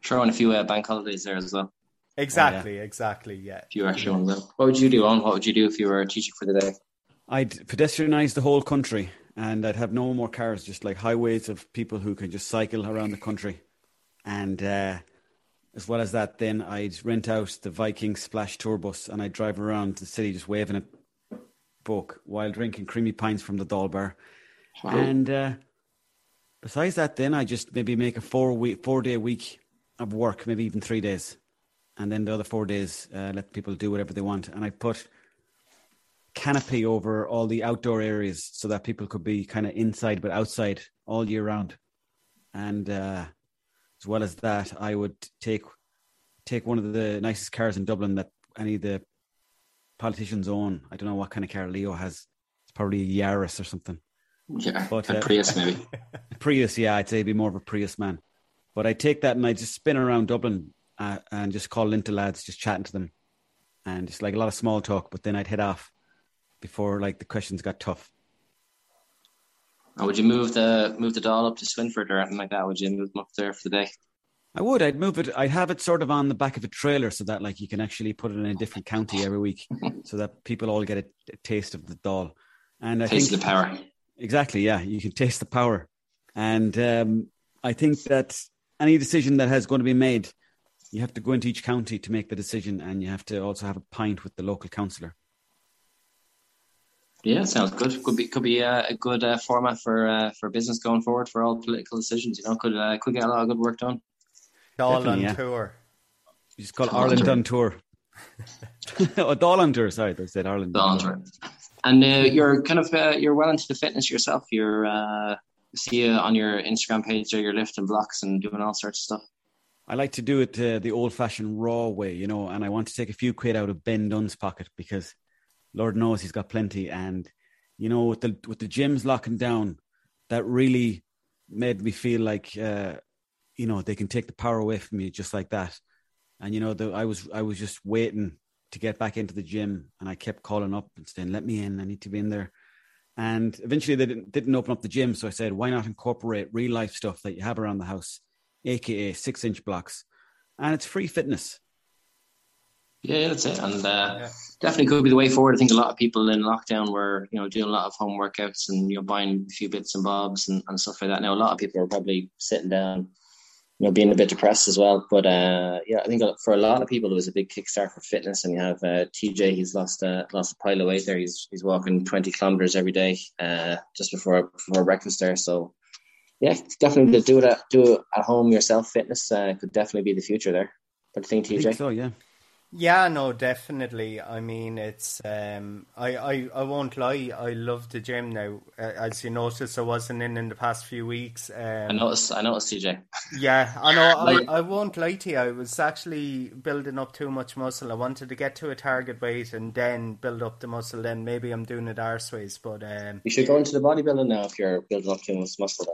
Throw in a few uh, bank holidays there as well. Exactly, oh, yeah. exactly. Yeah. A few extra ones. What would you do, on? What would you do if you were a Taoiseach for the day? I'd pedestrianize the whole country, and I'd have no more cars. Just like highways of people who can just cycle around the country and uh, as well as that, then I'd rent out the Viking Splash tour bus and I'd drive around the city just waving a book while drinking creamy pints from the Dáil bar. Wow. And uh, besides that, then I just maybe make a four week, four day week of work, maybe even three days, and then the other four days uh, let people do whatever they want. And I put canopy over all the outdoor areas so that people could be kind of inside but outside all year round. And uh, as well as that, I would take take one of the nicest cars in Dublin that any of the politicians own. I don't know what kind of car Leo has. It's probably a Yaris or something. Yeah, but, a uh, Prius maybe. Prius, yeah, I'd say he'd be more of a Prius man. But I take that and I just spin around Dublin uh, and just call into lads, just chatting to them, and just like a lot of small talk. But then I'd head off before like the questions got tough. Or would you move the move the Dáil up to Swinford or anything like that? Would you move them up there for the day? I would. I'd move it. I'd have it sort of on the back of a trailer so that like you can actually put it in a different county every week, so that people all get a, a taste of the Dáil. And I taste think the power. Exactly. Yeah, you can taste the power. And um, I think that any decision that has going to be made, you have to go into each county to make the decision, and you have to also have a pint with the local councillor. Yeah, sounds good. Could be could be uh, a good uh, format for uh, for business going forward for all political decisions. You know, could uh, could get a lot of good work done. Dáil yeah. tour. You just call it Ireland on tour. oh, Dáil on tour. Sorry, they said Ireland. Dáil on tour. And uh, you're kind of uh, you're well into the fitness yourself. You're uh, see you on your Instagram page there. You're lifting blocks and doing all sorts of stuff. I like to do it uh, the old-fashioned raw way, you know, and I want to take a few quid out of Ben Dunne's pocket because Lord knows he's got plenty. And you know, with the with the gyms locking down, that really made me feel like uh, you know they can take the power away from me just like that. And you know, the, I was I was just waiting to get back into the gym, and I kept calling up and saying, "Let me in. I need to be in there." And eventually, they didn't, didn't open up the gym, so I said, "Why not incorporate real life stuff that you have around the house, aka six inch blocks?" And it's free fitness. Yeah, that's it, and uh, yeah. definitely could be the way forward. I think a lot of people in lockdown were, you know, doing a lot of home workouts and you know buying a few bits and bobs and, and stuff like that. Now a lot of people are probably sitting down, you know, being a bit depressed as well. But uh, yeah, I think for a lot of people it was a big kickstart for fitness. And you have uh, TJ, he's lost uh, lost a pile of weight there. He's he's walking twenty kilometers every day uh, just before before breakfast there. So yeah, definitely to do it at, do it at home yourself. Fitness uh, could definitely be the future there. But I think TJ, I think so yeah. Yeah, no, definitely. I mean, it's um, I, I, I won't lie. I love the gym now. Uh, as you noticed, I wasn't in in the past few weeks. Um, I noticed. I noticed, CJ. Yeah, I know. I, I won't lie to you. I was actually building up too much muscle. I wanted to get to a target weight and then build up the muscle. Then maybe I'm doing it arseways, but um, you should go into the bodybuilding now if you're building up too much muscle.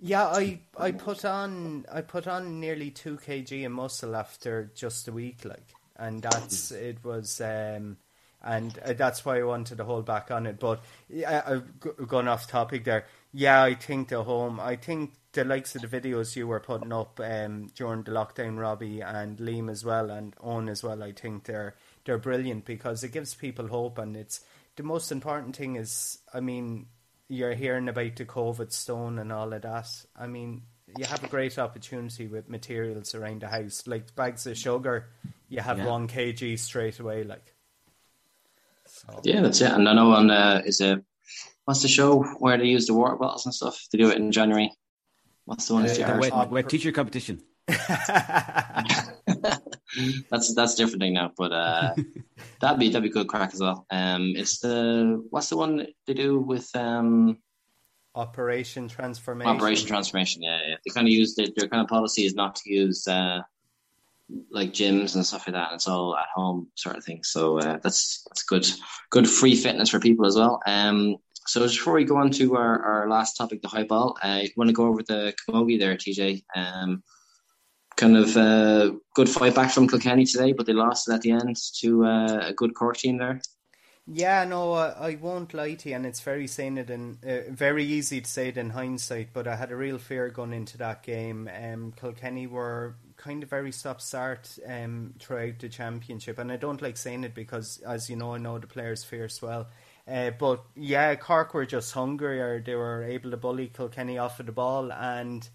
Yeah, I I put on I put on nearly two kg of muscle after just a week, like, and that's it was, um, and uh, that's why I wanted to hold back on it. But yeah, I've gone off topic there. Yeah, I think the home. I think the likes of the videos you were putting up um, during the lockdown, Robbie and Liam as well, and Owen as well. I think they're they're brilliant because it gives people hope, and it's the most important thing is, I mean, you're hearing about the COVID stone and all of that. I mean, you have a great opportunity with materials around the house, like bags of sugar. You have yeah. one kg straight away, like. So. Yeah, that's it. And I know on uh, is a what's the show where they use the water bottles and stuff? They do it in January. What's the one? Uh, the wet, wet teacher competition. that's that's a different thing now, but uh, that'd be that'd be good crack as well. Um, it's the what's the one they do with um, Operation Transformation. Operation Transformation, yeah, yeah. They kind of use their, their kind of policy is not to use uh, like gyms and stuff like that. And it's all at home sort of thing. So uh, that's that's good, good free fitness for people as well. Um, so just before we go on to our, our last topic, the high ball, I uh, want to go over the camogie there, TJ. Um, kind of uh, good fight back from Kilkenny today, but they lost at the end to uh, a good Cork team there. Yeah, no, I, I won't lie to you, and it's very saying it in uh, very easy to say it in hindsight. But I had a real fear going into that game. Um, Kilkenny were kind of very stop start um, throughout the championship, and I don't like saying it because, as you know, I know the players fierce well. Uh, but yeah, Cork were just hungrier. They were able to bully Kilkenny off of the ball, and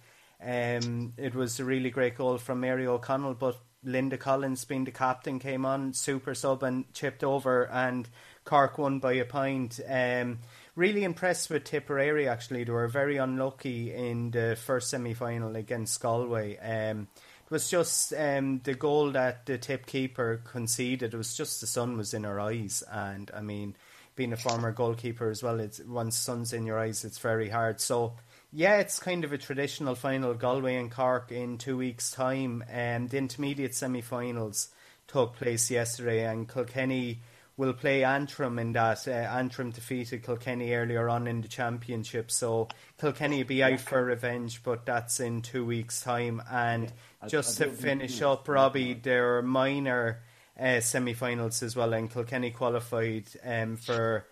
Um, it was a really great goal from Mary O'Connell, but Linda Collins, being the captain, came on super sub and chipped over, and Cork won by a point. Um, really impressed with Tipperary. Actually, they were very unlucky in the first semi final against Galway. Um, it was just um, the goal that the tip keeper conceded. It was just the sun was in her eyes, and I mean, being a former goalkeeper as well, it's once sun's in your eyes, it's very hard. So. Yeah, it's kind of a traditional final. Galway and Cork in two weeks' time. And um, the intermediate semi-finals took place yesterday, and Kilkenny will play Antrim in that. Uh, Antrim defeated Kilkenny earlier on in the championship, so Kilkenny will be out for revenge, but that's in two weeks' time. And just to finish up, Robbie, there are minor uh, semi-finals as well, and Kilkenny qualified um, for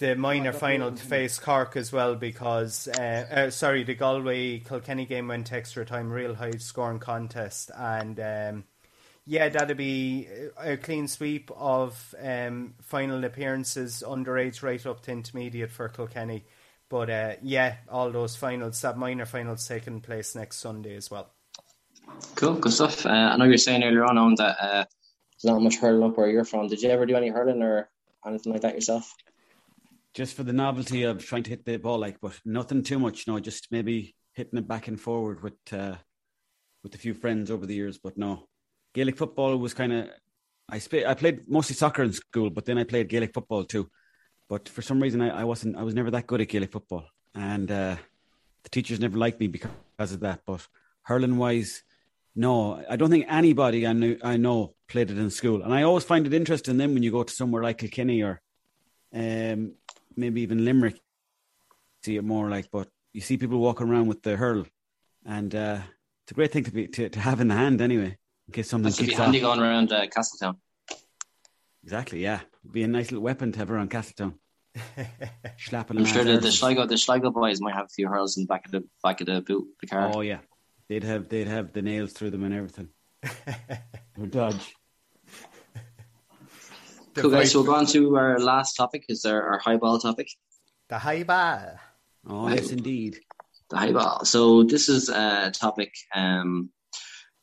the minor final to face Cork as well because uh, uh, sorry the Galway Kilkenny game went extra time real high scoring contest and um, yeah, that'd be a clean sweep of um, final appearances underage right up to intermediate for Kilkenny. But uh, yeah, all those finals, that minor finals taking place next Sunday as well. Cool, good stuff. Uh, I know you were saying earlier on, on that uh, there's not much hurling up where you're from. Did you ever do any hurling or anything like that yourself? Just for the novelty of trying to hit the ball, like, but nothing too much. No, just maybe hitting it back and forward with uh, with a few friends over the years. But no, Gaelic football was kind of I sp- I played mostly soccer in school, but then I played Gaelic football too. But for some reason, I, I wasn't I was never that good at Gaelic football, and uh, the teachers never liked me because of that. But hurling wise, no, I don't think anybody I knew I know played it in school, and I always find it interesting. Then when you go to somewhere like Kilkenny or um, maybe even Limerick, see it more like. But you see people walking around with the hurl, and uh, it's a great thing to be to, to have in the hand anyway in case something kicks be handy off. going around uh, Castletown. Exactly, yeah. Be a nice little weapon to have around Castletown. Slapping I'm sure the, the Sligo the Sligo boys might have a few hurls in the back of the back of the boot the car. Oh yeah, they'd have they'd have the nails through them and everything. or dodge. Cool guys, so we'll go on to our last topic. Is our, our highball topic? The highball. Oh yes, indeed. The highball. So this is a topic um,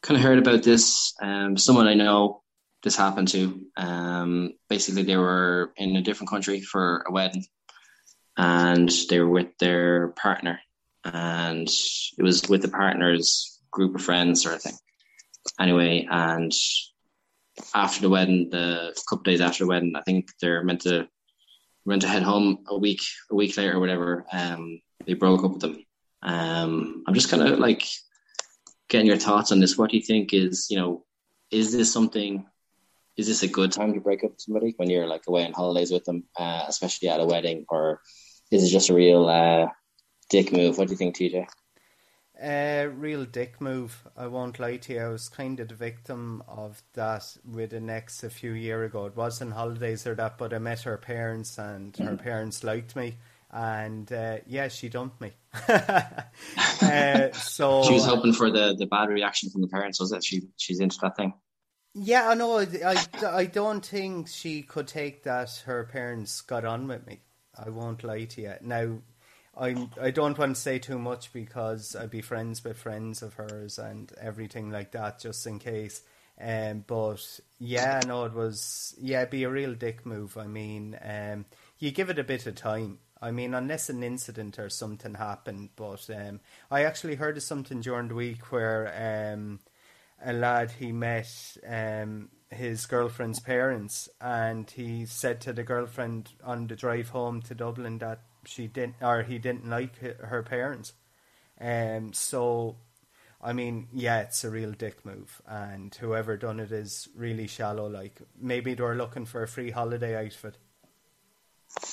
kind of heard about this. Um, someone I know this happened to. Um, basically, they were in a different country for a wedding, and they were with their partner, and it was with the partner's group of friends, sort of thing. Anyway, and after the wedding, the couple days after the wedding, I think they're meant to meant to head home a week a week later or whatever. Um, they broke up with them. Um, I'm just kind of like getting your thoughts on this. What do you think is, you know, is this something? Is this a good time to break up with somebody when you're like away on holidays with them, uh, especially at a wedding, or is it just a real uh, dick move? What do you think, TJ? Uh, real dick move. I won't lie to you. I was kind of the victim of that with an ex a few year ago. It wasn't holidays or that, but I met her parents and mm. her parents liked me and uh, yeah, she dumped me. uh, so she was hoping for the, the bad reaction from the parents, was it? She she's into that thing. Yeah, I know. I, I don't think she could take that. Her parents got on with me. I won't lie to you. Now, I'm I don't want to say too much because I'd be friends with friends of hers and everything like that, just in case. Um, but yeah, no, it was yeah, it'd be a real dick move. I mean, um, you give it a bit of time I mean, unless an incident or something happened. But um, I actually heard of something during the week where um, a lad he met um, his girlfriend's parents, and he said to the girlfriend on the drive home to Dublin that she didn't or he didn't like her parents. Um, so, I mean, yeah, it's a real dick move, and whoever done it is really shallow. Like maybe they're looking for a free holiday outfit.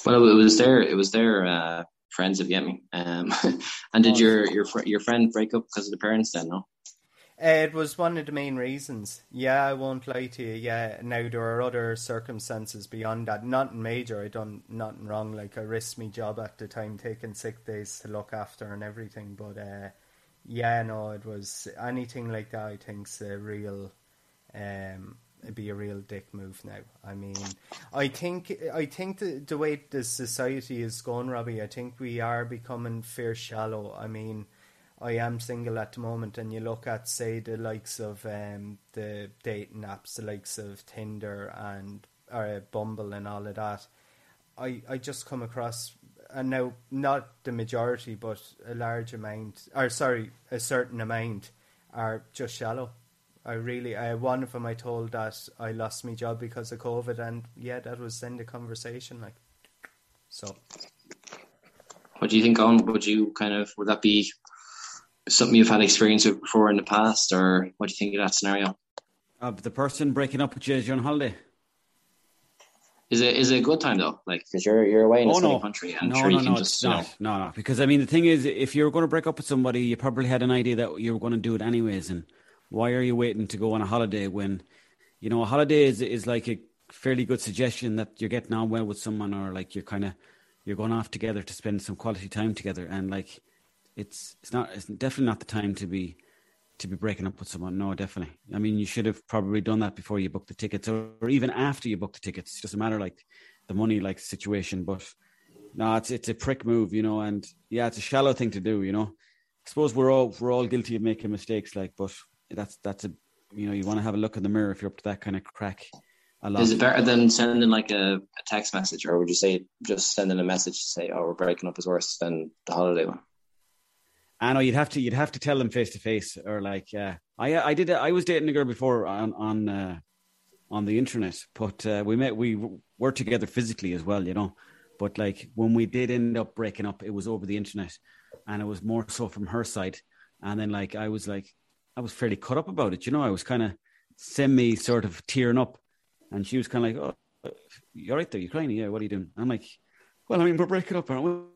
Well, it was their it was their uh, friends of Yemi. Um, and did oh. your your fr- your friend break up because of the parents? Then no. It was one of the main reasons. Yeah, I won't lie to you. Yeah, now there are other circumstances beyond that. Nothing major. I done nothing wrong. Like I risked my job at the time, taking sick days to look after and everything. But uh, yeah, no, it was anything like that. I think's a real um, be a real dick move now. I mean, I think I think the, the way the society is going, Robbie, I think we are becoming fair shallow. I mean, I am single at the moment, and you look at say the likes of um, the dating apps, the likes of Tinder and or Bumble and all of that, I I just come across and now not the majority, but a large amount, or sorry, a certain amount are just shallow. I really, I, one of them I told that I lost my job because of COVID, and yeah, that was then the conversation. Like, so. What do you think, on? Would you kind of would that be something you've had experience with before in the past, or what do you think of that scenario? Of the person breaking up with you as you're on holiday. Is it is it a good time though? Like because you're you're away in oh, a no. country, and no, sure no, you can no, just it's you know. No, no. Because I mean, the thing is, if you're going to break up with somebody, you probably had an idea that you were going to do it anyways. And why are you waiting to go on a holiday when, you know, a holiday is is like a fairly good suggestion that you're getting on well with someone, or like you're kind of you're going off together to spend some quality time together. And like, it's it's not it's definitely not the time to be to be breaking up with someone. No, definitely. I mean, you should have probably done that before you booked the tickets, or, or even after you booked the tickets. It doesn't matter like the money like situation, but no, it's it's a prick move, you know, and yeah, it's a shallow thing to do, you know. I suppose we're all we're all guilty of making mistakes, like, but that's that's a you know you want to have a look in the mirror if you're up to that kind of crack. A lot. Is it better than sending like a, a text message, or would you say just sending a message to say, "Oh, we're breaking up" is worse than the holiday one? I know you'd have to you'd have to tell them face to face, or like uh, I I did I was dating a girl before on on uh, on the internet, but uh, we met we were together physically as well, you know. But like when we did end up breaking up, it was over the internet, and it was more so from her side. And then like I was like I was fairly cut up about it, you know. I was kind of semi sort of tearing up, and she was kind of like, "Oh, you're right there, you're crying, yeah. What are you doing?" I'm like, "Well, I mean, we're breaking up, aren't we?"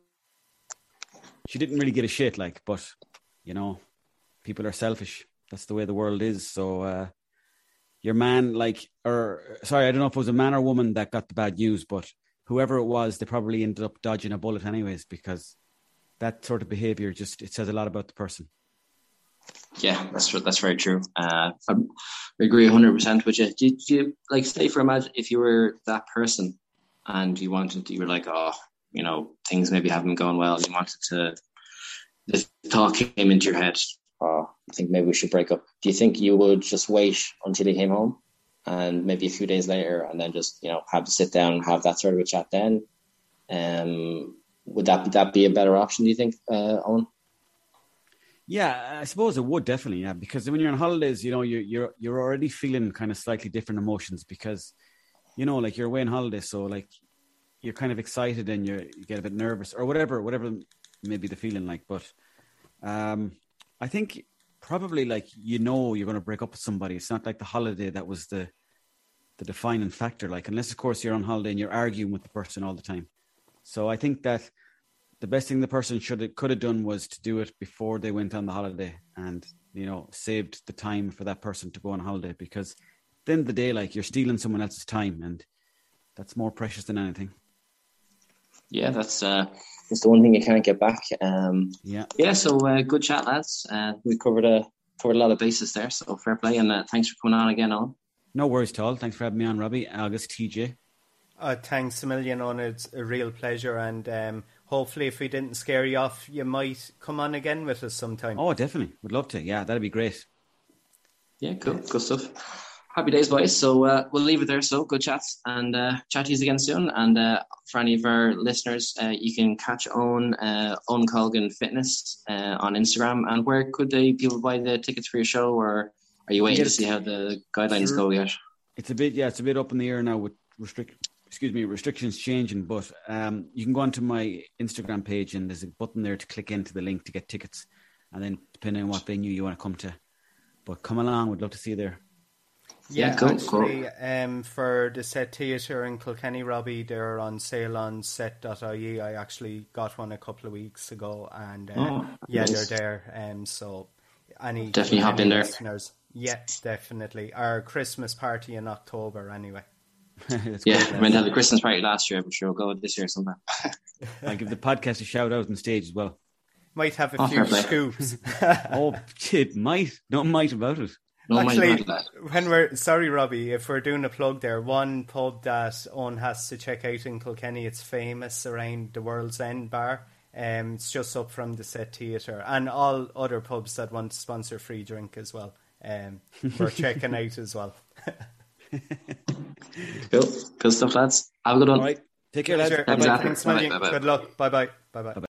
She didn't really get a shit, like, but you know, people are selfish. That's the way the world is. So uh, your man, like, or sorry, I don't know if it was a man or woman that got the bad news, but whoever it was, they probably ended up dodging a bullet anyways because that sort of behavior just it says a lot about the person. Yeah, that's that's very true. Uh, I agree hundred percent with you. Do you like say for imagine if you were that person and you wanted to, you were like, oh, you know, things maybe haven't gone well. You wanted to. The thought came into your head. Oh, I think maybe we should break up. Do you think you would just wait until he came home, and maybe a few days later, and then just you know have to sit down and have that sort of a chat then? Um, would that that be a better option? Do you think, uh, Owen? Yeah, I suppose it would definitely. Yeah, because when you're on holidays, you know, you're you're you're already feeling kind of slightly different emotions because, you know, like you're away on holiday, so like you're kind of excited and you get a bit nervous or whatever, whatever maybe the feeling like. But um, I think probably like you know you're going to break up with somebody. It's not like the holiday that was the the defining factor. Like unless of course you're on holiday and you're arguing with the person all the time. So I think that the best thing the person should have, could have done was to do it before they went on the holiday and you know saved the time for that person to go on holiday because at the end of the day like you're stealing someone else's time and that's more precious than anything Yeah, that's uh, that's the one thing you can't get back. Um, yeah yeah, so uh, good chat, lads. Uh, we covered a covered a lot of bases there, so fair play, and uh, thanks for coming on again, Owen. no worries at all thanks for having me on robbie august tj Uh, thanks a million on it's a real pleasure, and um, hopefully, if we didn't scare you off, you might come on again with us sometime. oh definitely would love to yeah that'd be great Yeah, cool, good stuff. Happy days, boys. So uh, we'll leave it there. So good chats, and uh, chat to you again soon. And uh, for any of our listeners, uh, you can catch Owen uh, Owen Colgan Fitness uh, on Instagram. And where could they people buy the tickets for your show, or are you waiting to see how the guidelines Sure. go yet? it's a bit yeah it's a bit up in the air now with restrict excuse me restrictions changing but um you can go onto my instagram page and there's a button there to click into the link to get tickets and then depending on what venue you want to come to but come along we'd love to see you there Yeah, Yeah, cool, actually, um, for the set theatre in Kilkenny, Robbie, they're on sale on set.ie. I actually got one a couple of weeks ago, and uh, Oh, yeah, nice. they're there. Um, so any Definitely hop in there. Listeners, yeah, definitely. Our Christmas party in October, anyway. Yeah, great, we lads. meant to have a Christmas party last year, but sure, we'll go this year sometime. i'll give the podcast a shout out on stage as well Might have a Oh, few fair scoops. oh shit might not might about it No Actually, when we're sorry, Robbie, if we're doing a plug there, one pub that Owen has to check out in Kilkenny, it's famous around the World's End Bar. Um, it's just up from the Set Theatre and all other pubs that want to sponsor free drink as well. Um, we're checking out as well. cool. Good stuff, lads. Have a good one. All right. Take care, lads. Sure. Thanks, Thanks, Bye-bye. Million. Bye-bye. Good luck. Bye bye. Bye bye.